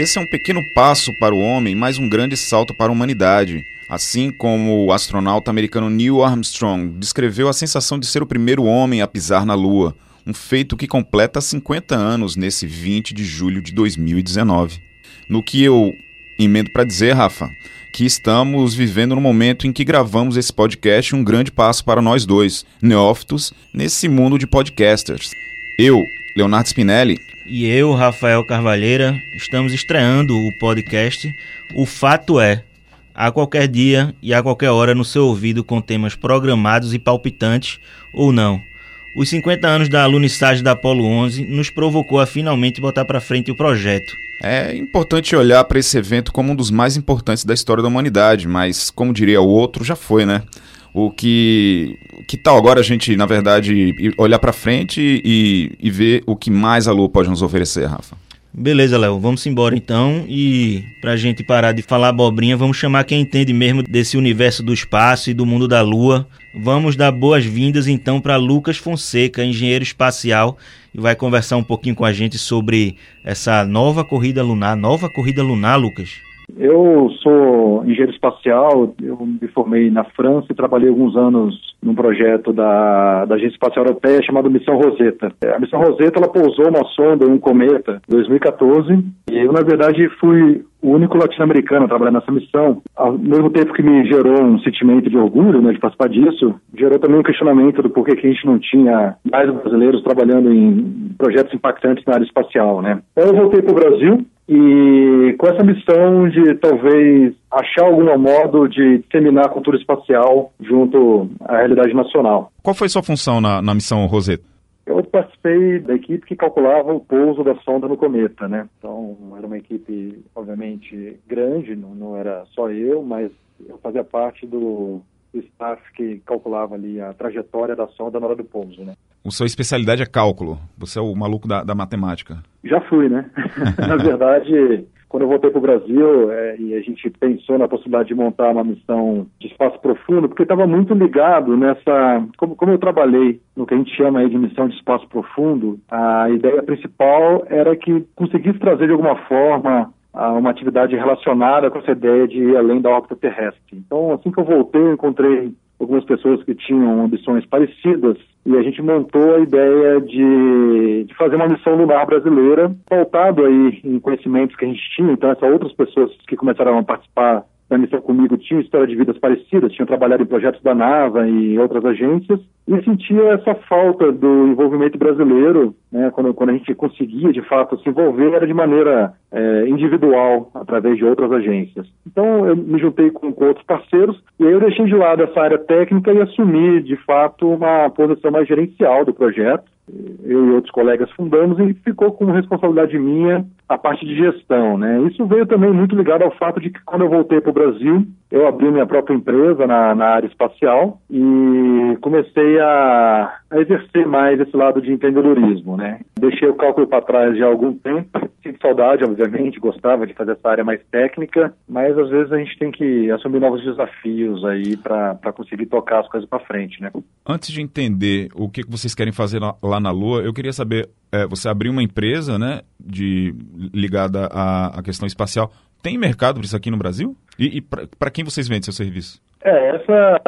esse é um pequeno passo para o homem, mas um grande salto para a humanidade. Assim como o astronauta americano Neil Armstrong descreveu a sensação de ser o primeiro homem a pisar na Lua, um feito que completa 50 anos nesse 20 de julho de 2019. No que eu emendo para dizer, Rafa, que estamos vivendo no momento em que gravamos esse podcast um grande passo para nós dois, neófitos, nesse mundo de podcasters. Eu, Leonardo Spinelli. E eu, Rafael Carvalheira, estamos estreando o podcast O Fato É, a qualquer dia e a qualquer hora no seu ouvido com temas programados e palpitantes ou não. Os 50 anos da alunissagem da Apollo 11 nos provocou a finalmente botar para frente o projeto. É importante olhar para esse evento como um dos mais importantes da história da humanidade, mas, como diria o outro, já foi, né? O que, que tal agora a gente, na verdade, olhar para frente e, e ver o que mais a Lua pode nos oferecer, Rafa? Beleza, Léo, vamos embora então. E pra gente parar de falar abobrinha, vamos chamar quem entende mesmo desse universo do espaço e do mundo da Lua. Vamos dar boas-vindas então para Lucas Fonseca, engenheiro espacial, e vai conversar um pouquinho com a gente sobre essa nova corrida lunar. Nova corrida lunar, Lucas? Eu sou engenheiro espacial, eu me formei na França e trabalhei alguns anos num projeto da, da Agência Espacial Europeia chamado Missão Rosetta. A Missão Rosetta ela pousou uma sonda um cometa em 2014 e eu, na verdade, fui o único latino-americano a trabalhar nessa missão. Ao mesmo tempo que me gerou um sentimento de orgulho né, de participar disso, gerou também um questionamento do porquê que a gente não tinha mais brasileiros trabalhando em projetos impactantes na área espacial. Né? Então eu voltei para o Brasil, e com essa missão de talvez achar algum modo de disseminar a cultura espacial junto à realidade nacional. Qual foi sua função na, na missão Rosetta? Eu participei da equipe que calculava o pouso da sonda no cometa, né? Então, era uma equipe, obviamente, grande, não, não era só eu, mas eu fazia parte do, do staff que calculava ali a trajetória da sonda na hora do pouso, né? O sua especialidade é cálculo. Você é o maluco da, da matemática. Já fui, né? na verdade, quando eu voltei para o Brasil é, e a gente pensou na possibilidade de montar uma missão de espaço profundo, porque estava muito ligado nessa. Como, como, eu trabalhei no que a gente chama aí de missão de espaço profundo, a ideia principal era que conseguisse trazer de alguma forma uma atividade relacionada com essa ideia de ir além da órbita terrestre. Então, assim que eu voltei, eu encontrei algumas pessoas que tinham ambições parecidas e a gente montou a ideia de, de fazer uma missão lunar brasileira pautado aí em conhecimentos que a gente tinha, então essas outras pessoas que começaram a participar da missão comigo tinham história de vidas parecidas, tinham trabalhado em projetos da NASA e outras agências, e sentia essa falta do envolvimento brasileiro, né, quando, quando a gente conseguia de fato se envolver, era de maneira é, individual, através de outras agências. Então eu me juntei com, com outros parceiros, e aí eu deixei de lado essa área técnica e assumi de fato uma posição mais gerencial do projeto eu e outros colegas fundamos e ficou como responsabilidade minha a parte de gestão, né? Isso veio também muito ligado ao fato de que quando eu voltei para o Brasil, eu abri minha própria empresa na, na área espacial e comecei a, a, exercer mais esse lado de empreendedorismo, né? Deixei o cálculo para trás já há algum tempo, sinto saudade, obviamente, gostava de fazer essa área mais técnica, mas às vezes a gente tem que assumir novos desafios aí para conseguir tocar as coisas para frente, né? Antes de entender o que vocês querem fazer lá na Lua, eu queria saber, é, você abriu uma empresa, né, de, ligada à, à questão espacial, tem mercado para isso aqui no Brasil? E, e para quem vocês vendem seu serviço? É, essa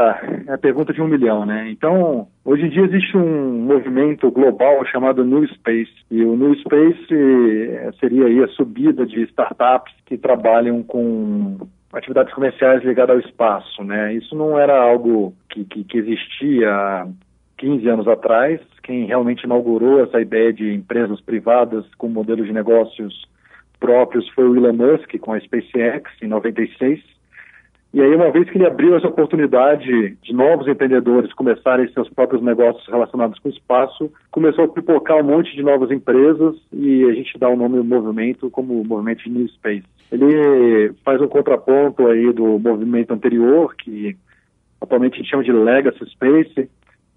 é a pergunta de um milhão, né? Então, hoje em dia existe um movimento global chamado New Space. E o New Space é, seria aí a subida de startups que trabalham com atividades comerciais ligadas ao espaço, né? Isso não era algo que, que, que existia 15 anos atrás. Quem realmente inaugurou essa ideia de empresas privadas com modelos de negócios próprios foi o Elon Musk com a SpaceX em 96. E aí, uma vez que ele abriu essa oportunidade de novos empreendedores começarem seus próprios negócios relacionados com o espaço, começou a pipocar um monte de novas empresas e a gente dá o nome do movimento como movimento de New Space. Ele faz um contraponto aí do movimento anterior, que atualmente a gente chama de Legacy Space,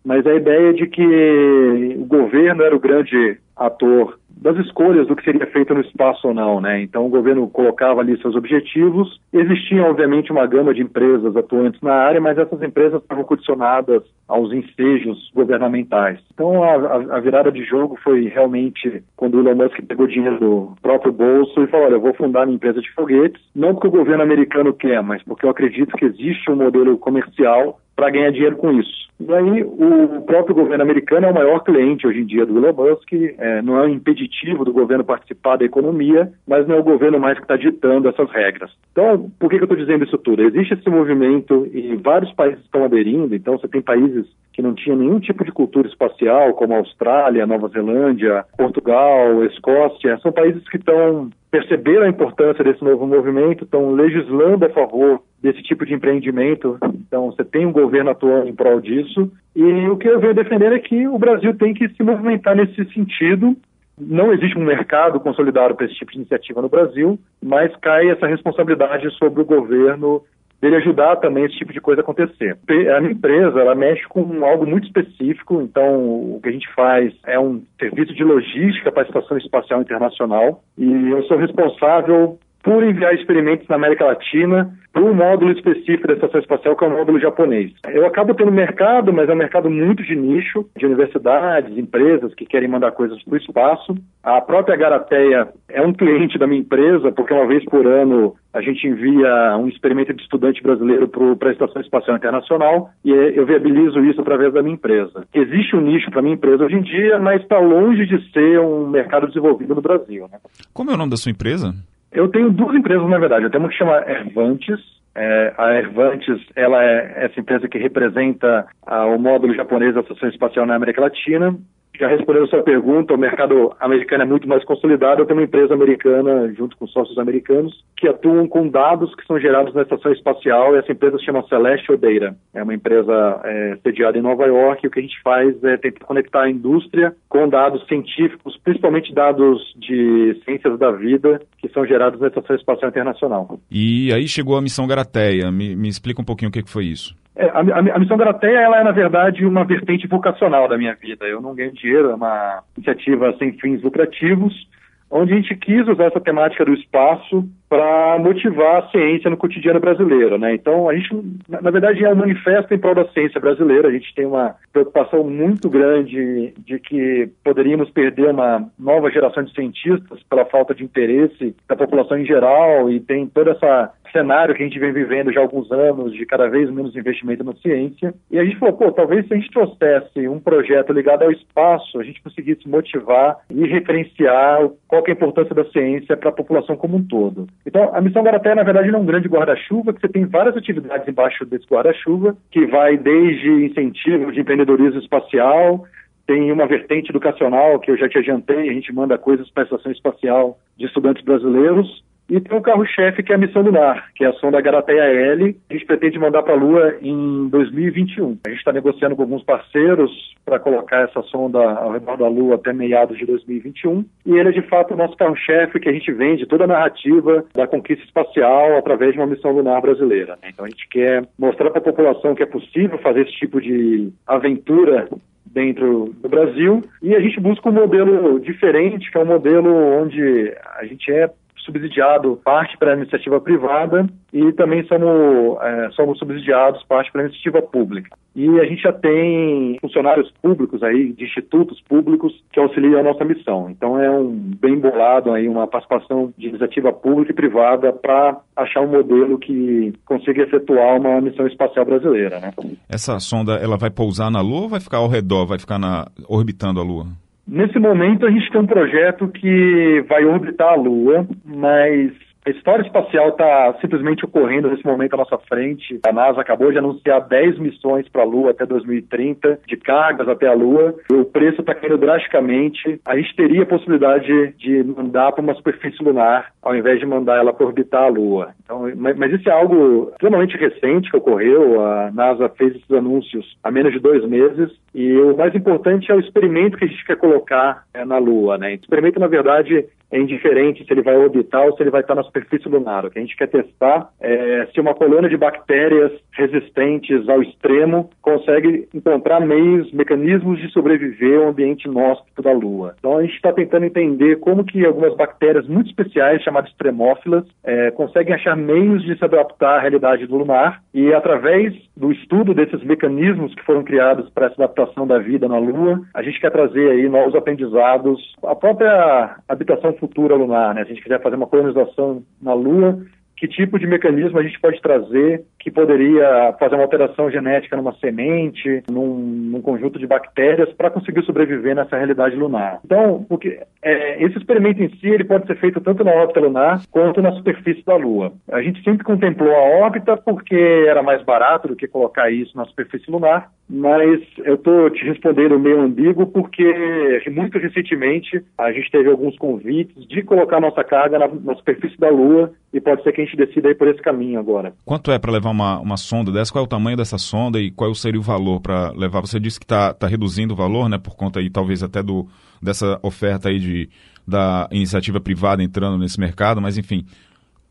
mas a ideia de que o governo era o grande ator das escolhas do que seria feito no espaço ou não, né? Então o governo colocava ali seus objetivos. Existia obviamente uma gama de empresas atuantes na área, mas essas empresas estavam condicionadas aos ensejos governamentais. Então a, a, a virada de jogo foi realmente quando o Elon Musk pegou dinheiro do próprio bolso e falou: olha, eu vou fundar uma empresa de foguetes, não porque o governo americano quer, mas porque eu acredito que existe um modelo comercial para ganhar dinheiro com isso. E aí o próprio governo americano é o maior cliente hoje em dia do Elon Musk, é, não é um impeditivo do governo participar da economia, mas não é o governo mais que está ditando essas regras. Então, por que, que eu estou dizendo isso tudo? Existe esse movimento e vários países estão aderindo, então você tem países que não tinham nenhum tipo de cultura espacial, como Austrália, Nova Zelândia, Portugal, Escócia, são países que estão perceberam a importância desse novo movimento, estão legislando a favor desse tipo de empreendimento. Então, você tem um governo atuando em prol disso. E o que eu venho defender é que o Brasil tem que se movimentar nesse sentido. Não existe um mercado consolidado para esse tipo de iniciativa no Brasil, mas cai essa responsabilidade sobre o governo dele ajudar também esse tipo de coisa a acontecer. A minha empresa, ela mexe com algo muito específico, então o que a gente faz é um serviço de logística para a Estação Espacial Internacional e eu sou responsável por enviar experimentos na América Latina para um módulo específico da estação espacial, que é o módulo japonês. Eu acabo tendo mercado, mas é um mercado muito de nicho, de universidades, empresas que querem mandar coisas para o espaço. A própria Garateia é um cliente da minha empresa, porque uma vez por ano a gente envia um experimento de estudante brasileiro para a Estação Espacial Internacional e eu viabilizo isso através da minha empresa. Existe um nicho para a minha empresa hoje em dia, mas está longe de ser um mercado desenvolvido no Brasil. Né? Como é o nome da sua empresa? Eu tenho duas empresas, na verdade. Eu tenho uma que chama Ervantes. É, a Ervantes, ela é essa empresa que representa a, o módulo japonês da Estação Espacial na América Latina. Já respondendo sua pergunta, o mercado americano é muito mais consolidado. Eu tenho uma empresa americana, junto com sócios americanos, que atuam com dados que são gerados na estação espacial. E essa empresa se chama Celestial Data. É uma empresa é, sediada em Nova York. E o que a gente faz é tentar conectar a indústria com dados científicos, principalmente dados de ciências da vida, que são gerados na Estação Espacial Internacional. E aí chegou a missão Garateia. Me, me explica um pouquinho o que foi isso. É, a, a, a, missão Garateia ela é, na verdade, uma vertente vocacional da minha vida. Eu não ganho dinheiro, é uma iniciativa sem fins lucrativos, onde a gente quis usar essa temática do espaço para motivar a ciência no cotidiano brasileiro, né? Então, a gente, na, verdade, é um manifesto em prol da ciência brasileira. A gente tem uma preocupação muito grande de que poderíamos perder uma nova geração de cientistas pela falta de interesse da população em geral e tem toda essa cenário que a gente vem vivendo já há alguns anos de cada vez menos investimento na ciência. E a gente falou, pô, talvez se a gente trouxesse um projeto ligado ao espaço, a gente conseguisse motivar e referenciar qual é a importância da ciência para a população como um todo. Então, a Missão Garaté, na verdade, é um grande guarda-chuva, que você tem várias atividades embaixo desse guarda-chuva, que vai desde incentivo de empreendedorismo espacial, tem uma vertente educacional que eu já te adiantei, a gente manda coisas para a estação espacial de estudantes brasileiros, e tem o carro-chefe, que é a missão lunar, que é a sonda Garateia L. A gente pretende mandar para a Lua em 2021. A gente está negociando com alguns parceiros para colocar essa sonda ao redor da Lua até meados de 2021. E ele é, de fato, o nosso carro-chefe, que a gente vende toda a narrativa da conquista espacial através de uma missão lunar brasileira. Então, a gente quer mostrar para a população que é possível fazer esse tipo de aventura dentro do Brasil e a gente busca um modelo diferente, que é um modelo onde a gente é subsidiado parte pela iniciativa privada e também somos, é, somos subsidiados parte pela iniciativa pública. E a gente já tem funcionários públicos aí, de institutos públicos, que auxiliam a nossa missão. Então é um bem bolado aí, uma participação de iniciativa pública e privada para achar um modelo que consiga efetuar uma missão espacial brasileira. Né? Essa sonda ela vai pousar na Lua ou vai ficar ao redor, vai ficar na, orbitando a Lua? Nesse momento, a gente tem um projeto que vai orbitar a Lua, mas a história espacial está simplesmente ocorrendo nesse momento à nossa frente. A NASA acabou de anunciar 10 missões para a Lua até 2030, de cargas até a Lua. O preço está caindo drasticamente. A gente teria a possibilidade de mandar para uma superfície lunar, ao invés de mandar ela para orbitar a Lua. Então, mas, mas, isso é algo extremamente recente que ocorreu. A NASA fez esses anúncios há menos de dois meses. E o mais importante é o experimento que a gente quer colocar é, na Lua. Né? O experimento, na verdade, é indiferente se ele vai orbitar ou se ele vai estar na superfície lunar. O que a gente quer testar é se uma colônia de bactérias resistentes ao extremo consegue encontrar meios, mecanismos de sobreviver ao ambiente inóspito da Lua. Então a gente está tentando entender como que algumas bactérias muito especiais, chamadas extremófilas, é, conseguem achar meios de se adaptar à realidade do lunar e através do estudo desses mecanismos que foram criados para essa adaptação da vida na Lua, a gente quer trazer aí novos aprendizados, a própria habitação futura lunar, né? Se a gente quiser fazer uma colonização na Lua, que tipo de mecanismo a gente pode trazer que poderia fazer uma alteração genética numa semente, num, num conjunto de bactérias para conseguir sobreviver nessa realidade lunar. Então, porque, é, esse experimento em si ele pode ser feito tanto na órbita lunar quanto na superfície da Lua. A gente sempre contemplou a órbita porque era mais barato do que colocar isso na superfície lunar, mas eu estou te respondendo meio ambíguo porque muito recentemente a gente teve alguns convites de colocar nossa carga na, na superfície da Lua e pode ser que a gente decida ir por esse caminho agora. Quanto é para levar uma, uma sonda dessa? Qual é o tamanho dessa sonda e qual seria o valor para levar? Você disse que está tá reduzindo o valor, né? Por conta aí, talvez até do, dessa oferta aí de, da iniciativa privada entrando nesse mercado, mas enfim.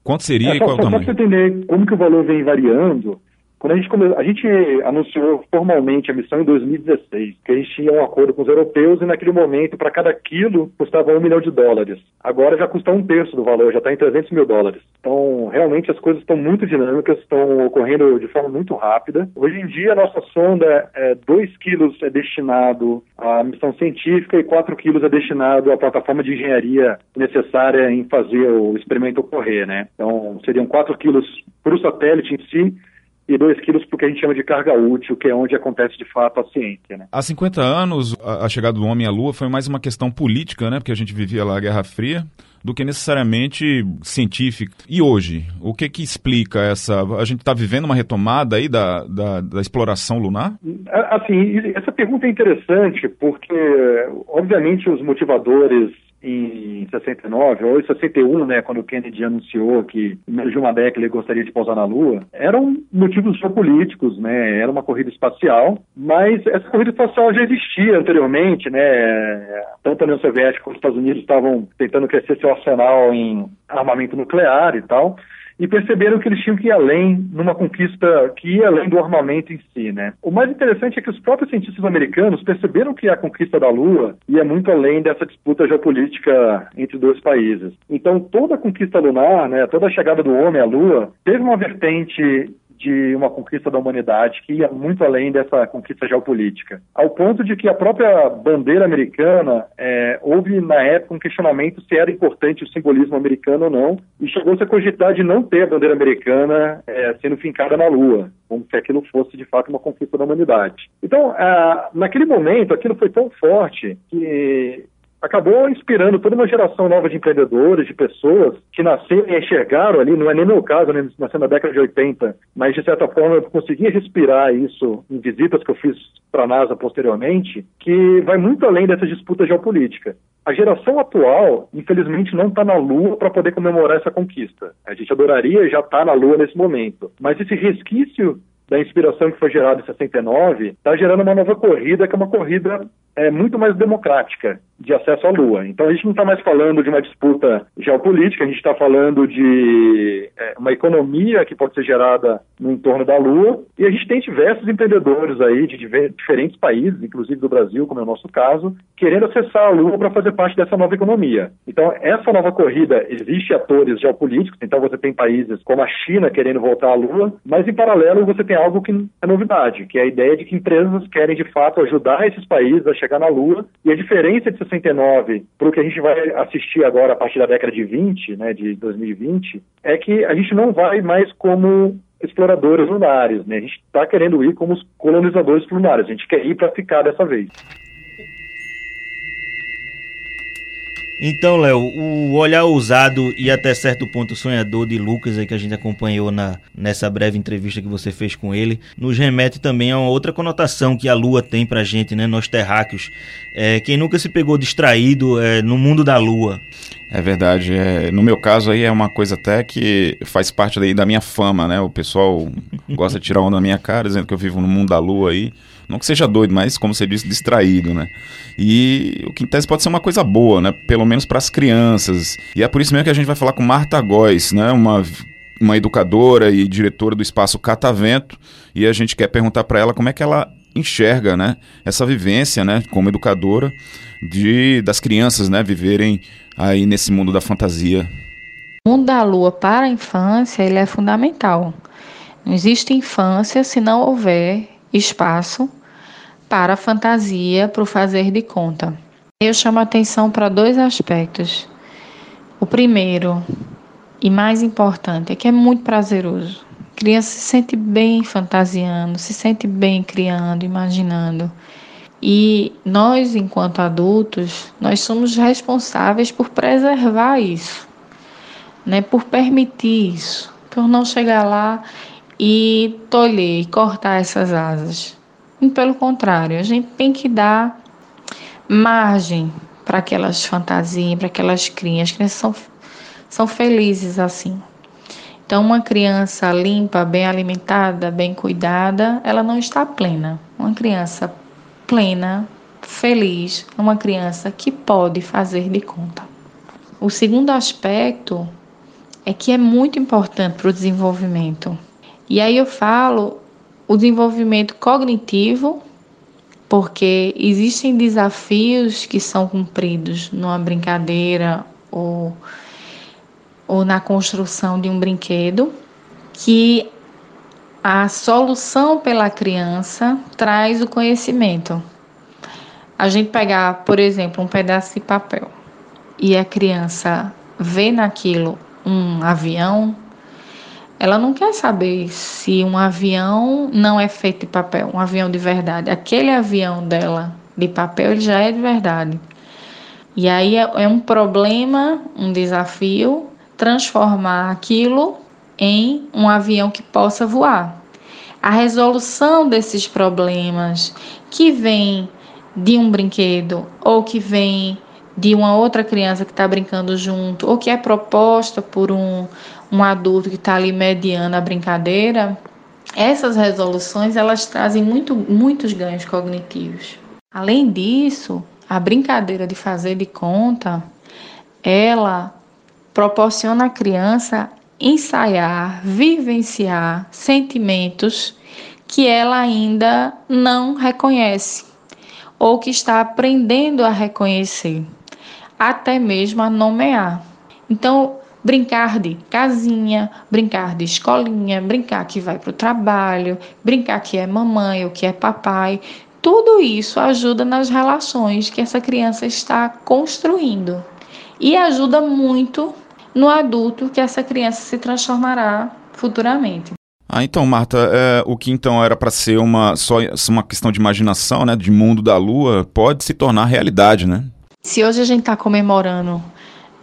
Quanto seria é, e qual é o tamanho? Para você entender como que o valor vem variando, quando a gente, a gente anunciou formalmente a missão em 2016, que a gente tinha um acordo com os europeus e naquele momento, para cada quilo, custava um milhão de dólares. Agora já custa um terço do valor, já está em 300 mil dólares. Então, realmente as coisas estão muito dinâmicas, estão ocorrendo de forma muito rápida. Hoje em dia, a nossa sonda, é, 2 quilos é destinado à missão científica e 4 quilos é destinado à plataforma de engenharia necessária em fazer o experimento ocorrer, né? Então, seriam 4 quilos para o satélite em si e 2 quilos porque a gente chama de carga útil, que é onde acontece de fato a ciência. Né? Há 50 anos, a, chegada do homem à Lua foi mais uma questão política, né? Porque a gente vivia lá a Guerra Fria, do que necessariamente científica. E hoje, o que que explica essa... A gente está vivendo uma retomada aí da, da, da, exploração lunar? Assim, essa pergunta é interessante porque, obviamente, os motivadores em 69 ou em 61, né, quando Kennedy anunciou que em menos de uma década ele gostaria de pousar na Lua, eram motivos geopolíticos, né, era uma corrida espacial, mas essa corrida espacial já existia anteriormente, né, tanto a União Soviética como os Estados Unidos estavam tentando crescer seu arsenal em armamento nuclear e tal, e perceberam que eles tinham que ir além numa conquista que ia além do armamento em si, né? O mais interessante é que os próprios cientistas americanos perceberam que a conquista da Lua ia muito além dessa disputa geopolítica entre dois países. Então, toda a conquista lunar, né, toda a chegada do homem à Lua, teve uma vertente de uma conquista da humanidade que ia muito além dessa conquista geopolítica. Ao ponto de que a própria bandeira americana, é, houve na época um questionamento se era importante o simbolismo americano ou não, e chegou-se a cogitar de não ter a bandeira americana é, sendo fincada na Lua, como se aquilo fosse de fato uma conquista da humanidade. Então, naquele momento, aquilo foi tão forte que acabou inspirando toda uma geração nova de empreendedores, de pessoas que nasceram e enxergaram ali, não é nem meu caso, né, nascendo na década de 80, mas de certa forma eu consegui respirar isso em visitas que eu fiz para a NASA posteriormente, que vai muito além dessa disputa geopolítica. A geração atual, infelizmente, não está na Lua para poder comemorar essa conquista. A gente adoraria já estar tá na Lua nesse momento. Mas esse resquício da inspiração que foi gerada em 69 está gerando uma nova corrida, que é uma corrida é, muito mais democrática de acesso à Lua. Então a gente não está mais falando de uma disputa geopolítica, a gente está falando de é, uma economia que pode ser gerada no entorno da Lua e a gente tem diversos empreendedores aí de diferentes países, inclusive do Brasil, como é o nosso caso, querendo acessar a Lua para fazer parte dessa nova economia. Então essa nova corrida existe atores geopolíticos, então você tem países como a China querendo voltar à Lua, mas em paralelo você tem algo que é novidade, que é a ideia de que empresas querem de fato ajudar esses países a chegar na Lua e a diferença de 69 para o que a gente vai assistir agora a partir da década de 20, né, de 2020, é que a gente não vai mais como exploradores lunares, né? A gente está querendo ir como os colonizadores lunares, a gente quer ir para ficar dessa vez. Então, Léo, o olhar ousado e até certo ponto sonhador de Lucas aí que a gente acompanhou na, nessa breve entrevista que você fez com ele, nos remete também a uma outra conotação que a Lua tem pra gente, né, nós terráqueos. É, quem nunca se pegou distraído é, no mundo da Lua? É verdade. É, no meu caso aí é uma coisa até que faz parte daí da minha fama, né? O pessoal gosta de tirar onda na minha cara, dizendo que eu vivo no mundo da Lua aí Não que seja doido, mas, como você disse, distraído, né? E o que em tese pode ser uma coisa boa, né? Pelo menos para as crianças. E é por isso mesmo que a gente vai falar com Marta Góes, né? Uma uma educadora e diretora do espaço Catavento, e a gente quer perguntar para ela como é que ela enxerga, né, essa vivência, né, como educadora de das crianças, né, viverem aí nesse mundo da fantasia. O mundo da lua para a infância, ele é fundamental. Não existe infância se não houver espaço para a fantasia, para o fazer de conta. Eu chamo a atenção para dois aspectos. O primeiro, e mais importante, é que é muito prazeroso. A criança se sente bem fantasiando, se sente bem criando, imaginando. E nós, enquanto adultos, nós somos responsáveis por preservar isso, né? por permitir isso, por não chegar lá e tolher cortar essas asas. Pelo contrário, a gente tem que dar margem para aquelas fantasias, para aquelas crianças. As crianças são, são felizes assim. Então, uma criança limpa, bem alimentada, bem cuidada, ela não está plena. Uma criança plena, feliz, é uma criança que pode fazer de conta. O segundo aspecto é que é muito importante para o desenvolvimento e aí eu falo o desenvolvimento cognitivo, porque existem desafios que são cumpridos numa brincadeira ou, ou na construção de um brinquedo, que a solução pela criança traz o conhecimento. A gente pegar, por exemplo, um pedaço de papel e a criança vê naquilo um avião, ela não quer saber se um avião não é feito de papel, um avião de verdade. Aquele avião dela de papel ele já é de verdade. E aí é, é um problema, um desafio transformar aquilo em um avião que possa voar. A resolução desses problemas que vem de um brinquedo ou que vem de uma outra criança que está brincando junto ou que é proposta por um, um adulto que está ali mediando a brincadeira, essas resoluções elas trazem muito, muitos ganhos cognitivos. Além disso, a brincadeira de fazer de conta, ela proporciona à criança ensaiar, vivenciar sentimentos que ela ainda não reconhece ou que está aprendendo a reconhecer, até mesmo a nomear. Então, brincar de casinha, brincar de escolinha, brincar que vai para o trabalho, brincar que é mamãe ou que é papai. Tudo isso ajuda nas relações que essa criança está construindo e ajuda muito no adulto que essa criança se transformará futuramente. Ah, então, Marta, é, o que então era para ser uma só uma questão de imaginação, né, de mundo da lua, pode se tornar realidade, né? Se hoje a gente está comemorando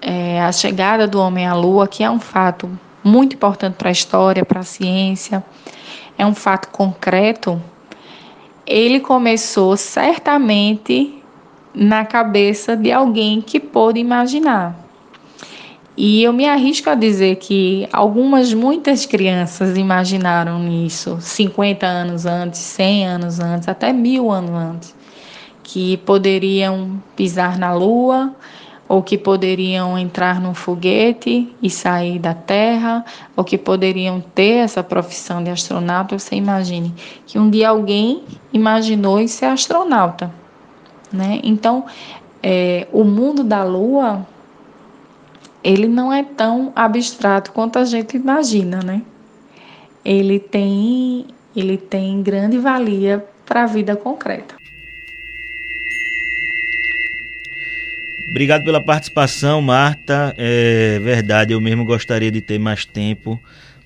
é, a chegada do homem à Lua, que é um fato muito importante para a história, para a ciência, é um fato concreto, ele começou certamente na cabeça de alguém que pôde imaginar. E eu me arrisco a dizer que algumas, muitas crianças imaginaram isso 50 anos antes, 100 anos antes, até mil anos antes, que poderiam pisar na Lua ou que poderiam entrar num foguete e sair da Terra, ou que poderiam ter essa profissão de astronauta. Você imagine que um dia alguém imaginou ser astronauta, né? Então, é, o mundo da Lua ele não é tão abstrato quanto a gente imagina, né? Ele tem ele tem grande valia para a vida concreta. Obrigado pela participação, Marta. É verdade, eu mesmo gostaria de ter mais tempo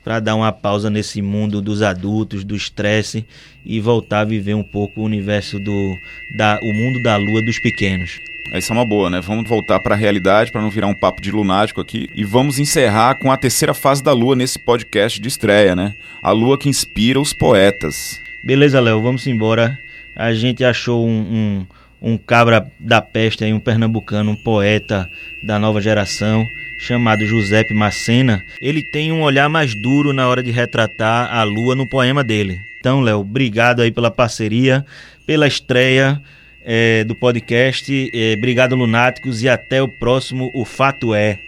para dar uma pausa nesse mundo dos adultos, do estresse e voltar a viver um pouco o universo do da, o mundo da lua dos pequenos. Essa é uma boa, né? Vamos voltar para a realidade para não virar um papo de lunático aqui e vamos encerrar com a terceira fase da lua nesse podcast de estreia, né? A lua que inspira os poetas. Beleza, Léo, vamos embora. A gente achou um, um um cabra da peste, aí, um pernambucano, um poeta da nova geração, chamado Giuseppe Macena, ele tem um olhar mais duro na hora de retratar a lua no poema dele. Então, Léo, obrigado aí pela parceria, pela estreia é, do podcast. É, obrigado, Lunáticos, e até o próximo O Fato É.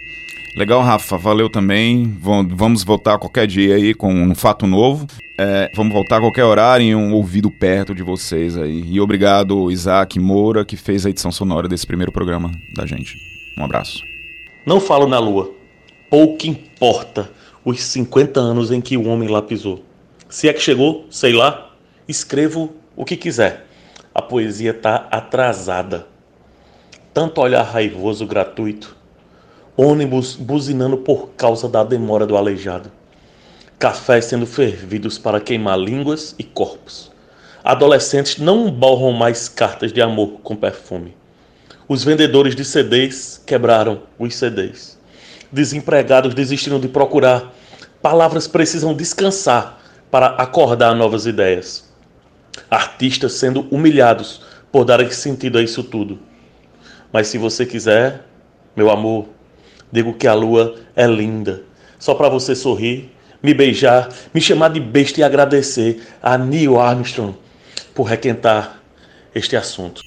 Legal, Rafa, valeu também. Vamos voltar qualquer dia aí com um fato novo. É, vamos voltar a qualquer horário em um ouvido perto de vocês aí. E obrigado, Isaac Moura, que fez a edição sonora desse primeiro programa da gente. Um abraço. Não falo na lua. Pouco importa os 50 anos em que o homem lá pisou. Se é que chegou, sei lá, escrevo o que quiser. A poesia está atrasada. Tanto olhar raivoso gratuito, ônibus buzinando por causa da demora do aleijado, cafés sendo fervidos para queimar línguas e corpos. Adolescentes não borram mais cartas de amor com perfume. Os vendedores de CDs quebraram os CDs. Desempregados desistiram de procurar. Palavras precisam descansar para acordar novas ideias. Artistas sendo humilhados por darem sentido a isso tudo. Mas se você quiser, meu amor, digo que a lua é linda. Só para você sorrir, me beijar, me chamar de besta e agradecer a Neil Armstrong por requentar este assunto.